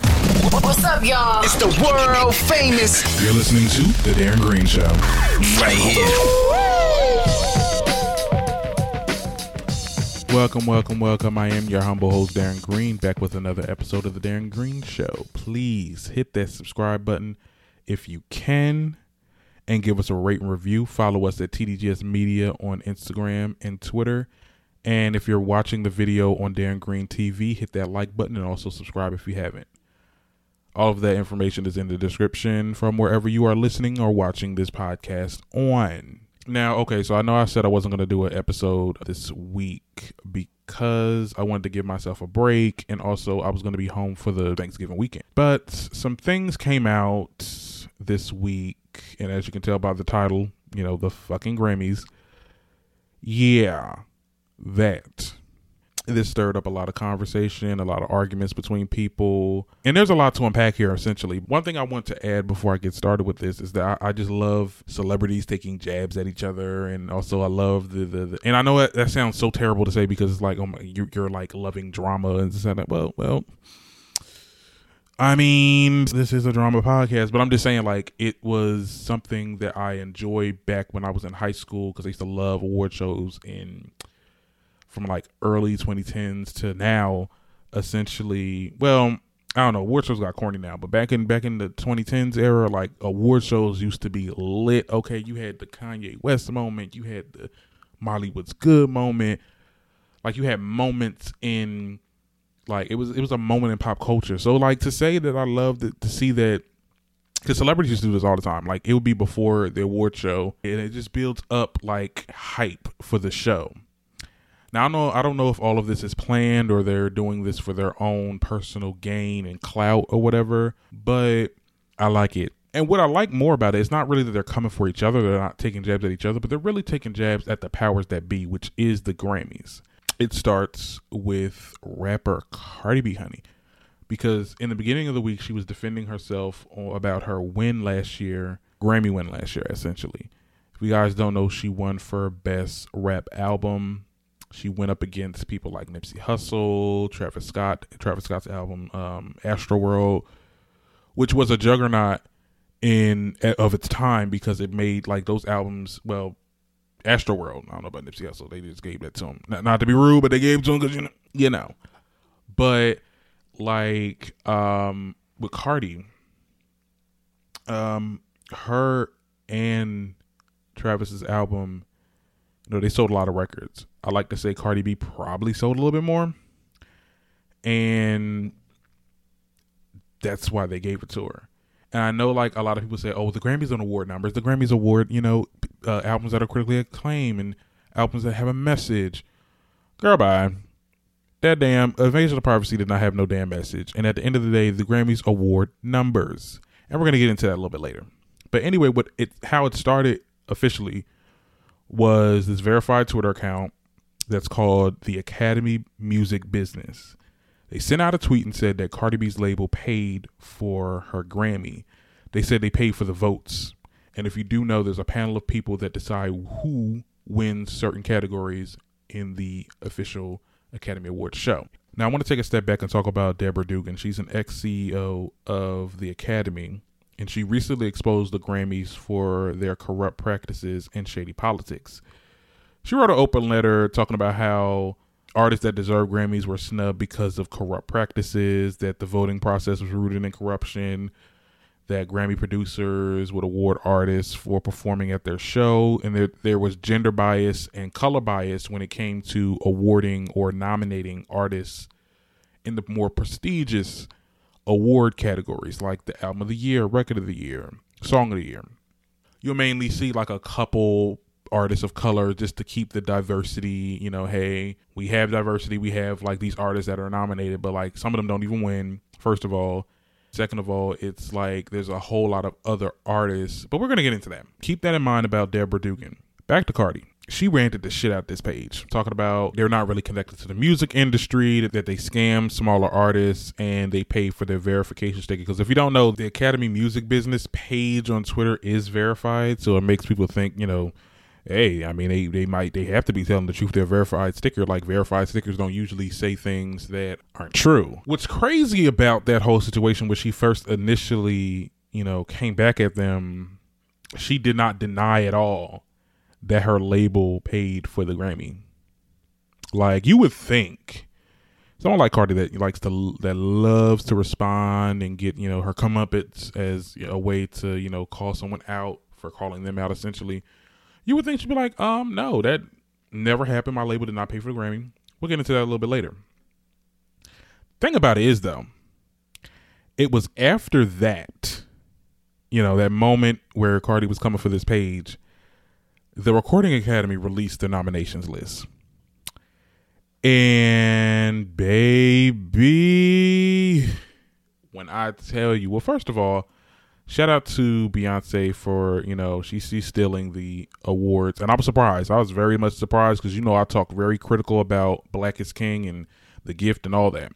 What's up, y'all? It's the world famous. You're listening to The Darren Greene Show. Right here. Welcome, welcome, welcome. I am your humble host, Darren Greene, back with another episode of The Darren Greene Show. Please hit that subscribe button if you can and give us a rate and review. Follow us at TDGS Media on Instagram and Twitter. And if you're watching the video on Darren Greene TV, hit that like button and also subscribe if you haven't. All of that information is in the description from wherever you are listening or watching this podcast on. Now, okay, so I know I said I wasn't going to do an episode this week because I wanted to give myself a break and also I was going to be home for the Thanksgiving weekend. But some things came out this week, and as you can tell by the title, you know, the fucking Grammys. Yeah, that this stirred up a lot of conversation, a lot of arguments between people, and there's a lot to unpack here. Essentially, one thing I want to add before I get started with this is that I, I just love celebrities taking jabs at each other, and also I love the the, the and I know that, that sounds so terrible to say because it's like oh my, you're, you're like loving drama and stuff. Well, well. I mean, this is a drama podcast, but I'm just saying, like, it was something that I enjoyed back when I was in high school because I used to love award shows in from like early 2010s to now essentially well i don't know award shows got corny now but back in back in the 2010s era like award shows used to be lit. Okay you had the kanye west moment you had the Miley what's good moment. Like you had moments in like it was it was a moment in pop culture. So like to say that i love to, to see that because celebrities used to do this all the time. Like it would be before the award show and it just builds up like hype for the show now I know I don't know if all of this is planned or they're doing this for their own personal gain and clout or whatever, but I like it. And what I like more about it is not really that they're coming for each other, they're not taking jabs at each other, but they're really taking jabs at the powers that be, which is the Grammys. It starts with rapper Cardi B Honey. Because in the beginning of the week, she was defending herself about her win last year, Grammy win last year, essentially. If you guys don't know, she won for Best Rap Album she went up against people like Nipsey Hussle, Travis Scott, Travis Scott's album um, Astroworld, which was a juggernaut in of its time because it made like those albums. Well, Astroworld. I don't know about Nipsey Hussle. They just gave that to him. Not, not to be rude, but they gave it to him because you know, you know. But like um with Cardi, um, her and Travis's album you know, they sold a lot of records. I like to say Cardi B probably sold a little bit more. And that's why they gave it to her. And I know, like, a lot of people say, oh, the Grammys an award numbers. The Grammys award, you know, uh, albums that are critically acclaimed and albums that have a message. Girl, bye. That damn Invasion of Privacy did not have no damn message. And at the end of the day, the Grammys award numbers. And we're going to get into that a little bit later. But anyway, what it how it started officially was this verified Twitter account that's called the Academy Music Business. They sent out a tweet and said that Cardi B's label paid for her Grammy. They said they paid for the votes. And if you do know, there's a panel of people that decide who wins certain categories in the official Academy Awards show. Now, I want to take a step back and talk about Deborah Dugan. She's an ex CEO of the Academy and she recently exposed the Grammys for their corrupt practices and shady politics. She wrote an open letter talking about how artists that deserve Grammys were snubbed because of corrupt practices, that the voting process was rooted in corruption, that Grammy producers would award artists for performing at their show, and that there was gender bias and color bias when it came to awarding or nominating artists in the more prestigious award categories like the album of the year, record of the year, song of the year. You'll mainly see like a couple artists of color just to keep the diversity. You know, hey, we have diversity. We have like these artists that are nominated, but like some of them don't even win. First of all. Second of all, it's like there's a whole lot of other artists, but we're gonna get into that. Keep that in mind about Deborah Dugan. Back to Cardi she ranted the shit out this page, talking about they're not really connected to the music industry, that, they scam smaller artists and they pay for their verification sticker. Because if you don't know, the Academy Music Business page on Twitter is verified, so it makes people think, you know, hey, I mean, they, they might, they have to be telling the truth. Their verified sticker, like verified stickers don't usually say things that aren't true. What's crazy about that whole situation when she first initially, you know, came back at them, she did not deny at all that her label paid for the Grammy. Like you would think someone like Cardi that likes to that loves to respond and get you know her comeuppance as a way to you know call someone out for calling them out essentially. You would think she'd be like, um, no, that never happened. My label did not pay for the Grammy. We'll get into that a little bit later. Thing about it is though, it was after that, you know, that moment where Cardi was coming for this page the Recording Academy released the nominations list. And baby, when I tell you, well, first of all, shout out to Beyonce for you know she's she's stealing the awards, and I was surprised. I was very much surprised because you know I talk very critical about Black is King and the Gift and all that,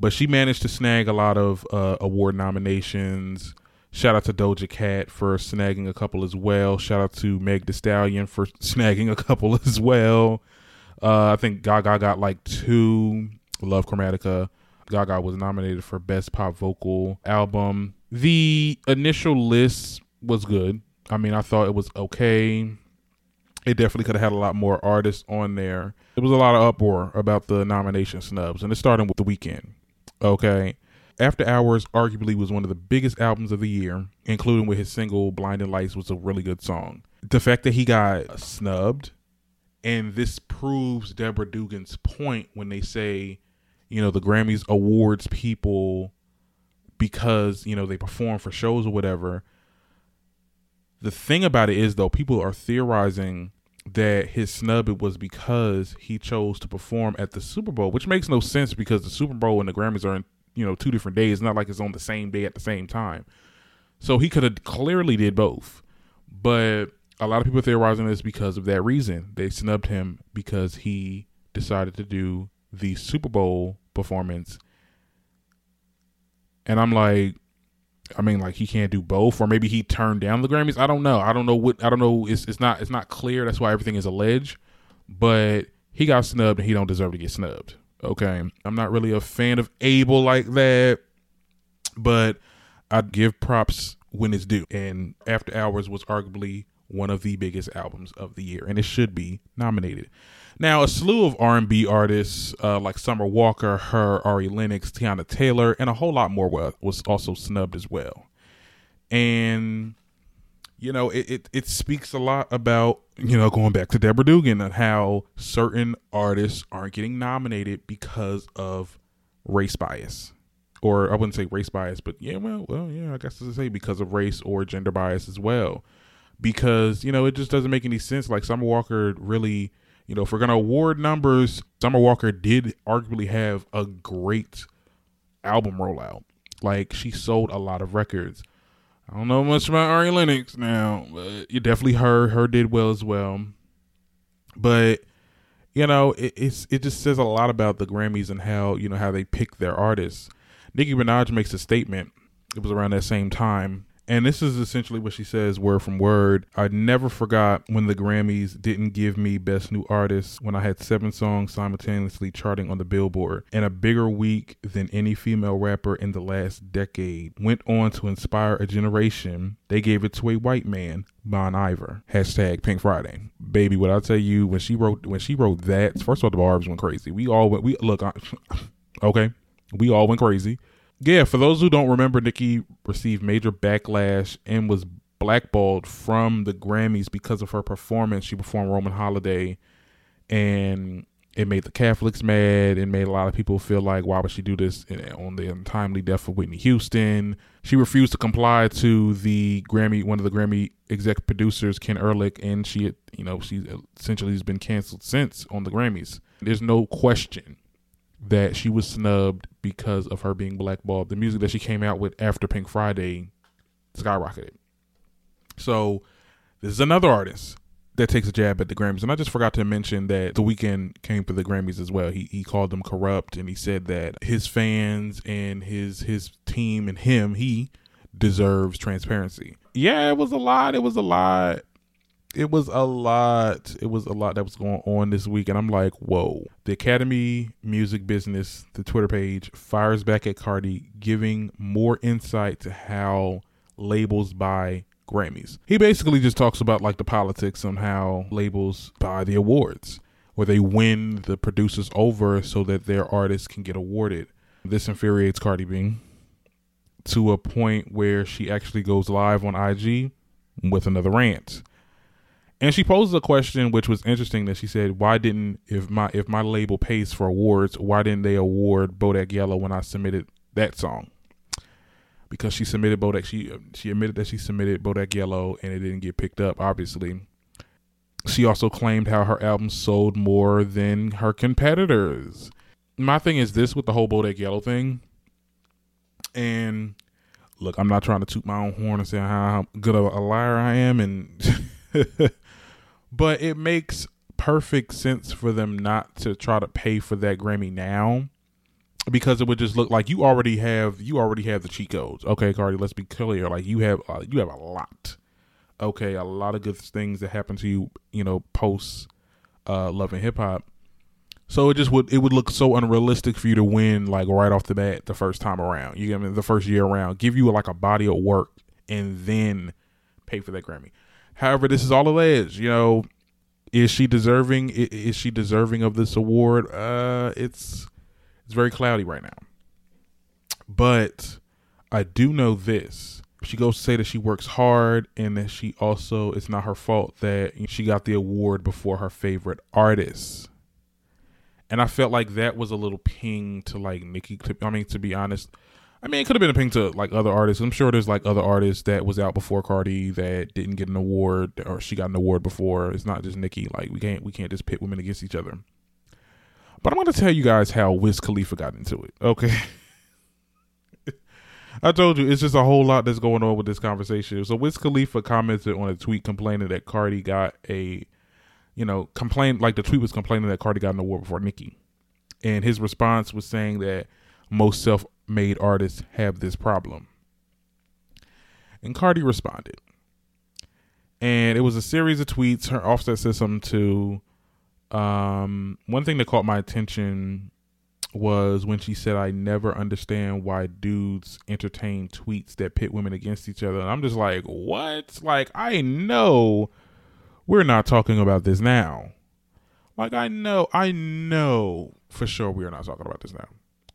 but she managed to snag a lot of uh, award nominations. Shout out to Doja Cat for snagging a couple as well. Shout out to Meg Thee Stallion for snagging a couple as well. Uh, I think Gaga got like two. Love Chromatica. Gaga was nominated for Best Pop Vocal Album. The initial list was good. I mean, I thought it was okay. It definitely could have had a lot more artists on there. There was a lot of uproar about the nomination snubs, and it's starting with the Weeknd. Okay. After Hours arguably was one of the biggest albums of the year, including with his single Blinding Lights was a really good song. The fact that he got snubbed, and this proves Deborah Dugan's point when they say, you know, the Grammys awards people because, you know, they perform for shows or whatever. The thing about it is though, people are theorizing that his snub was because he chose to perform at the Super Bowl, which makes no sense because the Super Bowl and the Grammys are in you know two different days. not like it's on the same day at the same time. So he could have clearly did both, but a lot of people theorizing this because of that reason. They snubbed him because he decided to do the Super Bowl performance, and I'm like, I mean, like he can't do both, or maybe he turned down the Grammys. I don't know. I don't know what. I don't know. It's it's not it's not clear. That's why everything is alleged. But he got snubbed, and he don't deserve to get snubbed. Okay. I'm not really a fan of Abel like that, but I'd give props when it's due. And After Hours was arguably one of the biggest albums of the year, and it should be nominated. Now, a slew of R&B artists uh, like Summer Walker, her, Ari Lennox, Teyana Taylor, and a whole lot more was also snubbed as well. And you know, it, it, it speaks a lot about, you know, going back to Deborah Dugan and how certain artists aren't getting nominated because of race bias. Or I wouldn't say race bias, but yeah, well, well, yeah, I guess to say because of race or gender bias as well. Because, you know, it just doesn't make any sense. Like Summer Walker really, you know, if we're gonna award numbers, Summer Walker did arguably have a great album rollout. Like she sold a lot of records I don't know much about Ari Lennox now, but you definitely heard her did well as well. But you know, it, it's it just says a lot about the Grammys and how you know how they pick their artists. Nicki Minaj makes a statement. It was around that same time and this is essentially what she says, word from word. I never forgot when the Grammys didn't give me Best New Artist when I had seven songs simultaneously charting on the Billboard. And a bigger week than any female rapper in the last decade went on to inspire a generation. They gave it to a white man, Bon Iver. Hashtag Pink Friday. Baby, what I tell you, when she wrote when she wrote that, first of all, the barbs went crazy. We all went, we look, okay, we all went crazy yeah, for those who don't remember, Nicki received major backlash and was blackballed from the Grammys because of her performance. She performed Roman Holiday, and it made the Catholics mad. It made a lot of people feel like, why would she do this on the untimely death of Whitney Houston? She refused to comply to the Grammy, one of the Grammy exec producers, Ken Ehrlich, and she, you know, she essentially has been canceled since on the Grammys. There's no question that she was snubbed because of her being blackballed. The music that she came out with after Pink Friday skyrocketed. So this is another artist that takes a jab at the Grammys. And I just forgot to mention that the Weeknd came for the Grammys as well. He he called them corrupt and he said that his fans and his his team and him, he deserves transparency. Yeah, it was a lot. It was a lot. It was a lot. It was a lot that was going on this week. And I'm like, whoa. The Academy Music Business, the Twitter page, fires back at Cardi, giving more insight to how labels buy Grammys. He basically just talks about like the politics on how labels buy the awards, where they win the producers over so that their artists can get awarded. This infuriates Cardi B to a point where she actually goes live on IG with another rant. And she poses a question which was interesting that she said, Why didn't if my if my label pays for awards, why didn't they award Bodak Yellow when I submitted that song? because she submitted Bodak. She she admitted that she submitted Bodak Yellow and it didn't get picked up. Obviously, she also claimed how her album sold more than her competitors. My thing is this with the whole Bodak Yellow thing, and look, I'm not trying to toot my own horn and say how good of a liar I am, and but it makes perfect sense for them not to try to pay for that Grammy now because it would just look like you already have you already have the cheat codes. Okay, Cardi, let's be clear. Like you have uh, you have a lot. Okay, a lot of good things that happen to you, you know, post uh, love and hip hop. So it just would it would look so unrealistic for you to win like right off the bat the first time around. You get I mean, the first year around, give you like a body of work and then pay for that Grammy. However, this is all alleged. You know, is she deserving? Is she deserving of this award? Uh, it's it's very cloudy right now. But I do know this. She goes to say that she works hard and that she also, it's not her fault that she got the award before her favorite artists. And I felt like that was a little ping to like Nicki. I mean, to be honest, I mean, it could have been a ping to like other artists. I'm sure there's like other artists that was out before Cardi that didn't get an award or she got an award before. It's not just Nicki. Like we can't we can't just pit women against each other. But I'm going to tell you guys how Wiz Khalifa got into it. Okay. I told you it's just a whole lot that's going on with this conversation. So Wiz Khalifa commented on a tweet complaining that Cardi got a, you know, complain like the tweet was complaining that Cardi got an award before Nicki, and his response was saying that most self-made artists have this problem. And Cardi responded, and it was a series of tweets. Her Offset something to um, one thing that caught my attention was when she said, I never understand why dudes entertain tweets that pit women against each other. And I'm just like, what? Like, I know we're not talking about this now. Like, I know, I know for sure we are not talking about this now.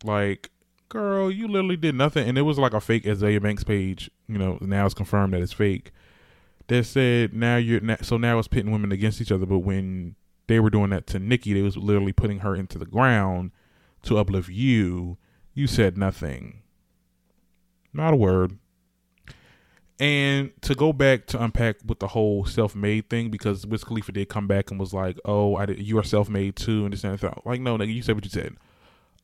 Like, girl, you literally did nothing. And it was like a fake Azealia Banks page, you know, now it's confirmed that it's fake. That said, now you're, so now it's pitting women against each other. But when they were doing that to Nicki, They was literally putting her into the ground to uplift you. You said nothing. Not a word. And to go back to unpack with the whole self-made thing, because Wiz Khalifa did come back and was like, "Oh, I did, you are self-made too," and this and that. Like, no, nigga, you said what you said.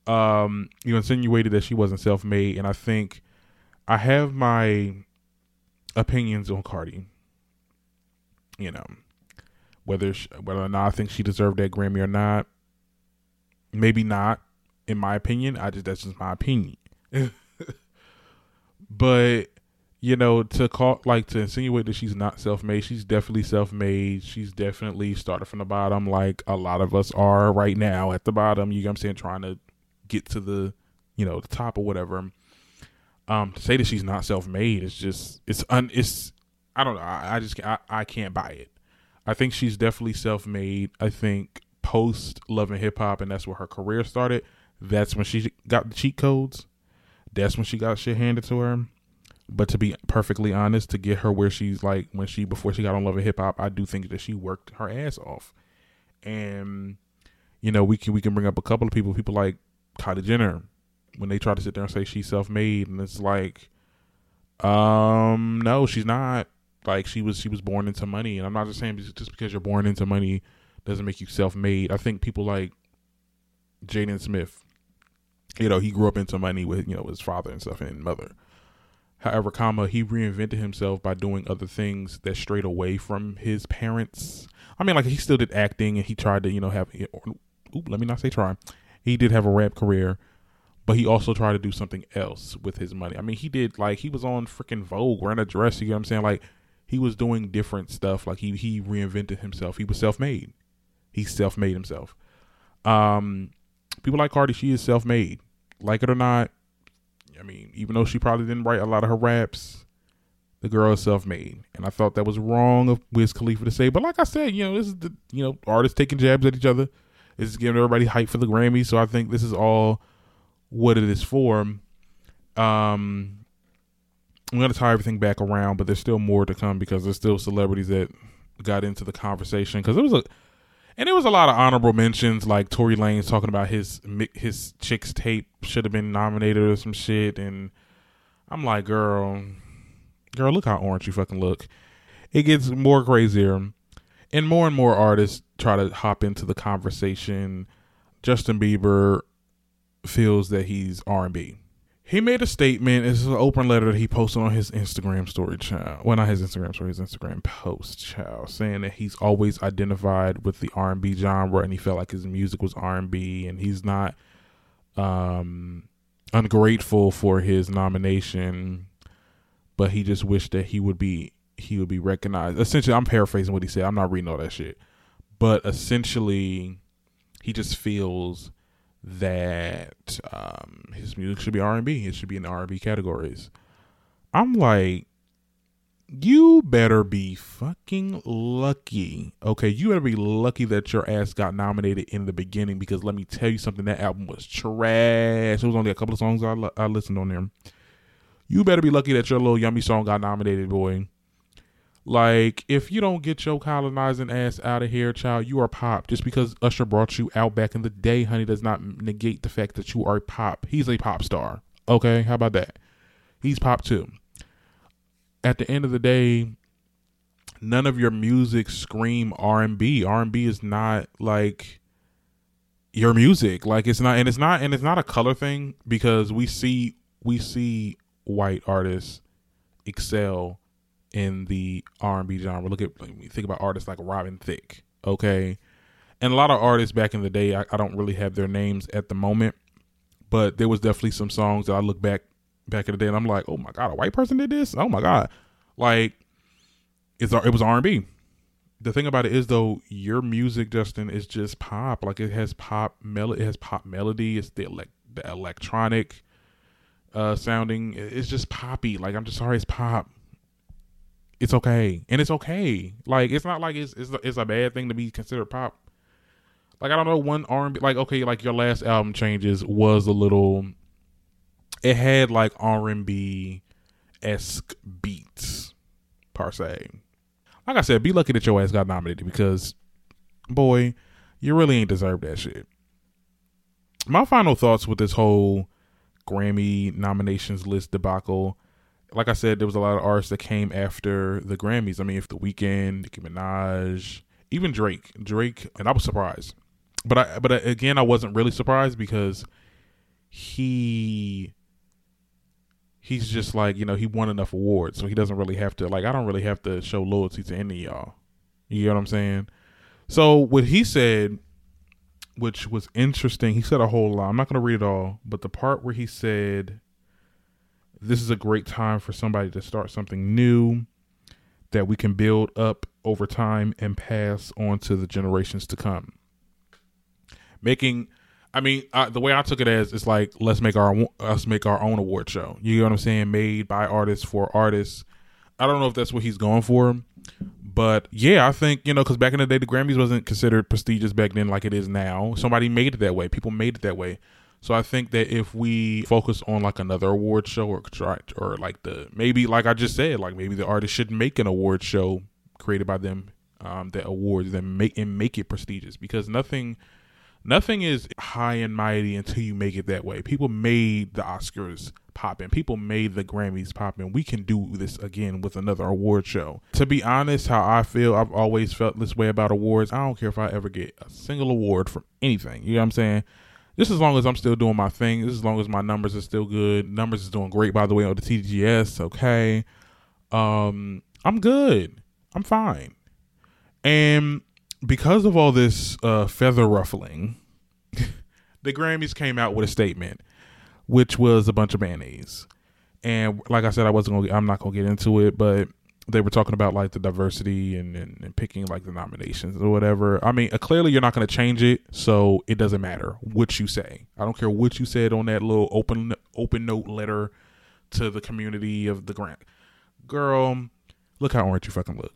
Um, you insinuated that she wasn't self-made, and I think I have my opinions on Cardi. You know, whether she, whether or not I think she deserved that Grammy or not. Maybe not, in my opinion. I just that's just my opinion. but you know, to call like to insinuate that she's not self made, she's definitely self made. She's definitely started from the bottom, like a lot of us are right now at the bottom. You know I'm saying? Trying to get to the, you know, the top or whatever. Um, to say that she's not self made is just it's un it's I don't know. I, I just I, I can't buy it. I think she's definitely self made. I think post Love and Hip Hop, and that's where her career started. That's when she got the cheat codes. That's when she got shit handed to her. But to be perfectly honest, to get her where she's like when she before she got on Love and Hip Hop, I do think that she worked her ass off. And you know, we can we can bring up a couple of people, people like Kylie Jenner, when they try to sit there and say she's self made, and it's like, um, no, she's not. Like she was she was born into money, and I'm not just saying just because you're born into money doesn't make you self made. I think people like Jaden Smith, you know, he grew up into money with you know his father and stuff and mother. However, comma, he reinvented himself by doing other things that strayed away from his parents. I mean, like he still did acting and he tried to, you know, have. Oop, let me not say try. He did have a rap career, but he also tried to do something else with his money. I mean, he did like he was on freaking Vogue wearing a dress. You know what I'm saying? Like he was doing different stuff. Like he he reinvented himself. He was self made. He self made himself. Um, people like Cardi, she is self made. Like it or not, I mean, even though she probably didn't write a lot of her raps, the girl is self made. And I thought that was wrong of Wiz Khalifa to say. But like I said, you know, this is the you know, artists taking jabs at each other. This is giving everybody hype for the Grammy. So I think this is all what it is for. Um I'm gonna tie everything back around, but there's still more to come because there's still celebrities that got into the conversation. Because it was a and there was a lot of honorable mentions, like Tory Lanez talking about his his chick's tape should have been nominated or some shit, and I'm like, girl, girl, look how orange you fucking look. It gets more crazier, and more and more artists try to hop into the conversation. Justin Bieber feels that he's R and B he made a statement. It's an open letter that he posted on his Instagram story, child. Well, not his Instagram story, his Instagram post, child, saying that he's always identified with the R and B genre, and he felt like his music was R and B, and he's not um, ungrateful for his nomination, but he just wished that he would be he would be recognized. Essentially, I'm paraphrasing what he said. I'm not reading all that shit, but essentially, he just feels that um, his music should be R and B. It should be in the R and B categories. I'm like, you better be fucking lucky. Okay, you better be lucky that your ass got nominated in the beginning because let me tell you something. That album was trash. It was only a couple of songs I, I listened on there. You better be lucky that your little yummy song got nominated, boy. Like, if you don't get your colonizing ass out of here, child, you are pop. Just because Usher brought you out back in the day, honey, does not negate the fact that you are pop. He's a pop star. Okay, how about that? He's pop too. At the end of the day, none of your music scream R&B. R&B is not like your music. Like it's not and it's not and it's not a color thing because we see we see white artists excel in the R&B genre. Look at like, think about artists like Robin Thicke, okay? And a lot of artists back in the day, I, I, don't really have their names at the moment, but there was definitely some songs that I look back back in the day and I'm like, "Oh my god, a white person did this?" Oh my god. Like it's it was R&B. The thing about it is though, your music Justin is just pop. Like it has pop melody, it has pop melody, it's the elect the electronic uh sounding. It's just poppy. Like I'm just sorry it's pop it's okay, and it's okay. Like it's not like it's it's it's a bad thing to be considered pop. Like I don't know, one R and B, like okay, like your last album changes was a little. It had like R and B esque beats per se. Like I said, be lucky that your ass got nominated because, boy, you really ain't deserved that shit. My final thoughts with this whole Grammy nominations list debacle like I said, there was a lot of artists that came after the Grammys. I mean, if The Weeknd, Nicki Minaj, even Drake, Drake, and I was surprised. But I, but again, I wasn't really surprised because he, he's just like you know he won enough awards, so he doesn't really have to like I don't really have to show loyalty to any of y'all. You know what I'm saying? So what he said, which was interesting, he said a whole lot. I'm not gonna read it all, but the part where he said this is a great time for somebody to start something new that we can build up over time and pass on to the generations to come. Making, I mean, I, the way I took it as it's like let's make our us make our own award show. You know what I'm saying? Made by artists for artists. I don't know if that's what he's going for, but yeah, I think you know because back in the day the Grammys wasn't considered prestigious back then like it is now. Somebody made it that way. People made it that way. So I think that if we focus on like another award show or try or like the maybe like I just said like maybe the artist should make an award show created by them um, that awards them make and make it prestigious because nothing Nothing is high and mighty until you make it that way. People made the Oscars popping. People made the Grammys popping. We can do this again with another award show. To be honest, how I feel, I've always felt this way about awards. I don't care if I ever get a single award from anything. You know what I'm saying? Just as long as I'm still doing my thing, as long as my numbers are still good. Numbers is doing great by the way on the TGS, okay. Um I'm good. I'm fine. And because of all this uh, feather ruffling, the Grammys came out with a statement, which was a bunch of mayonnaise. And like I said, I wasn't gonna. I'm not gonna get into it, but they were talking about like the diversity and, and, and picking like the nominations or whatever. I mean, uh, clearly you're not going to change it, so it doesn't matter what you say. I don't care what you said on that little open open note letter to the community of the grant. Girl, look how orange you fucking look.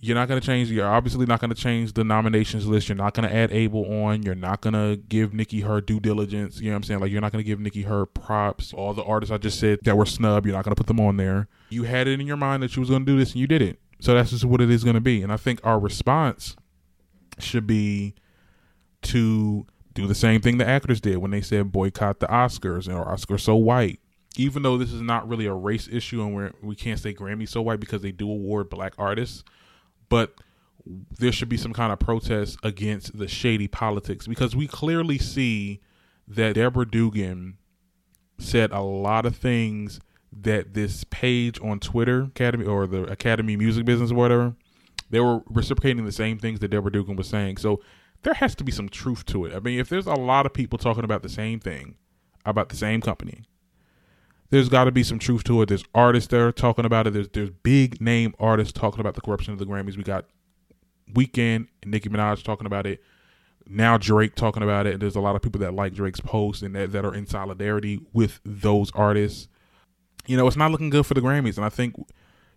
You're not going to change. You're obviously not going to change the nominations list. You're not going to add Abel on. You're not going to give Nicki her due diligence. You know what I'm saying? Like, you're not going to give Nicki her props. All the artists I just said that were snubbed, you're not going to put them on there. You had it in your mind that you was going to do this and you didn't. So that's just what it is going to be. And I think our response should be to do the same thing the actors did when they said boycott the Oscars or Oscars so white. Even though this is not really a race issue and we're, we can't say Grammy so white because they do award black artists – but there should be some kind of protest against the shady politics because we clearly see that Deborah Dugan said a lot of things that this page on Twitter, Academy or the Academy Music Business or whatever, they were reciprocating the same things that Deborah Dugan was saying. So there has to be some truth to it. I mean, if there's a lot of people talking about the same thing about the same company, there's got to be some truth to it. There's artists there talking about it. There's there's big name artists talking about the corruption of the Grammys. We got Weeknd and Nicki Minaj talking about it. Now Drake talking about it. There's a lot of people that like Drake's post and that, that are in solidarity with those artists. You know, it's not looking good for the Grammys, and I think,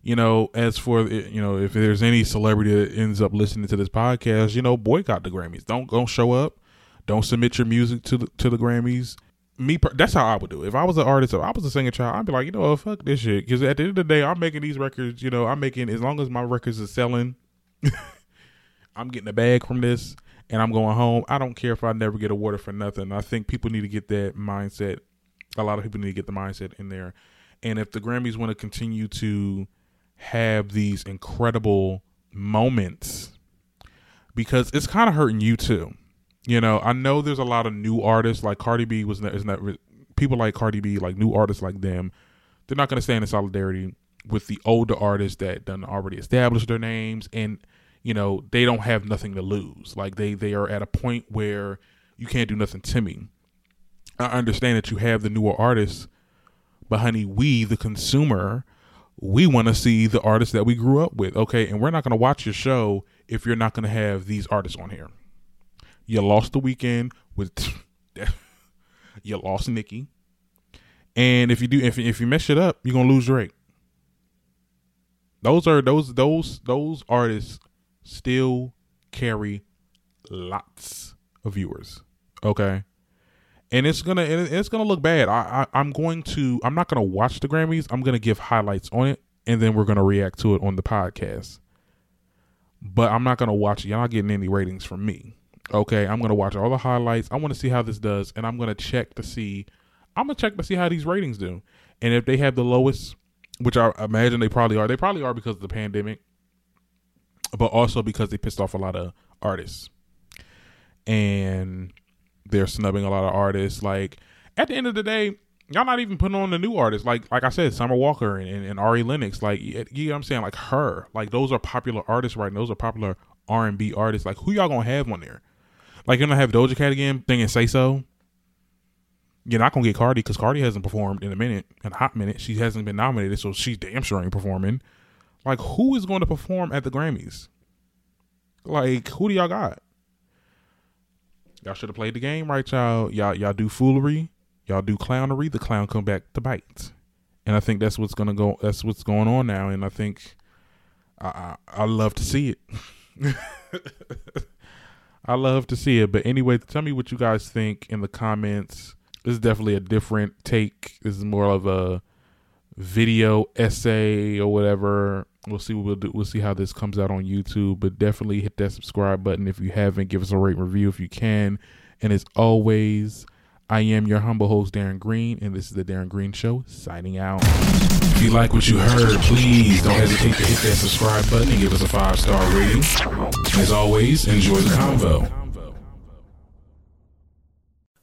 you know, as for you know, if there's any celebrity that ends up listening to this podcast, you know, boycott the Grammys. Don't don't show up. Don't submit your music to the to the Grammys me that's how I would do it. If I was an artist, if I was a singer child, I'd be like, you know, what, fuck this shit. Because at the end of the day, I'm making these records. You know, I'm making as long as my records are selling, I'm getting a bag from this, and I'm going home. I don't care if I never get awarded for nothing. I think people need to get that mindset. A lot of people need to get the mindset in there. And if the Grammys want to continue to have these incredible moments, because it's kind of hurting you too you know, I know there's a lot of new artists like Cardi B was not, is not people like Cardi B, like new artists like them. They're not going to stand in solidarity with the older artists that done already established their names, and you know they don't have nothing to lose. Like they they are at a point where you can't do nothing to me. I understand that you have the newer artists, but honey, we the consumer, we want to see the artists that we grew up with. Okay, and we're not going to watch your show if you're not going to have these artists on here. You lost the Weeknd with you lost Nicki. And if you do if if you mess it up, you're gonna lose Drake. Those are those those those artists still carry lots of viewers. Okay. And it's gonna it's gonna look bad. I, I I'm going to I'm not gonna watch the Grammys. I'm gonna give highlights on it, and then we're gonna react to it on the podcast. But I'm not gonna watch it. You're not getting any ratings from me. Okay, I'm gonna watch all the highlights. I want to see how this does, and I'm gonna check to see. I'm gonna check to see how these ratings do, and if they have the lowest, which I imagine they probably are. They probably are because of the pandemic, but also because they pissed off a lot of artists, and they're snubbing a lot of artists. Like at the end of the day, y'all not even putting on the new artists. Like like I said, Summer Walker and, and, and Ari Lennox. Like you know what I'm saying? Like her. Like those are popular artists right now. Those are popular R and B artists. Like who y'all gonna have on there? Like you're gonna have Doja Cat again, thinking "Say So." You're not gonna get Cardi because Cardi hasn't performed in a minute, in a hot minute. She hasn't been nominated, so she's damn sure ain't performing. Like, who is going to perform at the Grammys? Like, who do y'all got? Y'all should have played the game right, y'all. Y'all y'all do foolery, y'all do clownery. The clown come back to bite, and I think that's what's gonna go. That's what's going on now, and I think I I, I love to see it. I love to see it. But anyway, tell me what you guys think in the comments. This is definitely a different take. This is more of a video essay or whatever. We'll see what we'll do. We'll see how this comes out on YouTube, but definitely hit that subscribe button if you haven't. Give us a rate review if you can. And as always, I am your humble host, Darren Greene, and this is the Darren Greene Show, signing out. If you like what you heard, please don't hesitate to hit that subscribe button and give us a five star rating. As always, enjoy the convo.